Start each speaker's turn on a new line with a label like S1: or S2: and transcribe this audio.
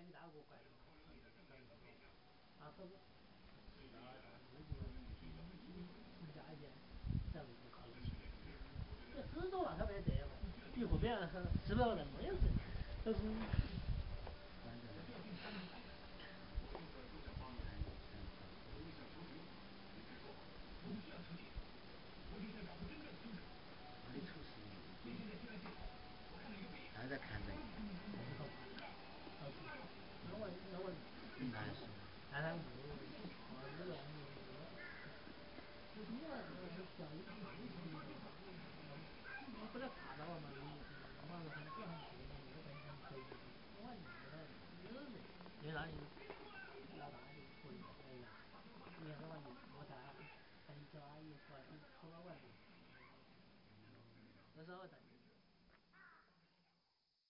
S1: 先给大家过关，啊，不不，加一点，再不就考虑。这制度啊特别这样，以后别人吃不到那么样子，都是。
S2: 还在看着
S1: 候在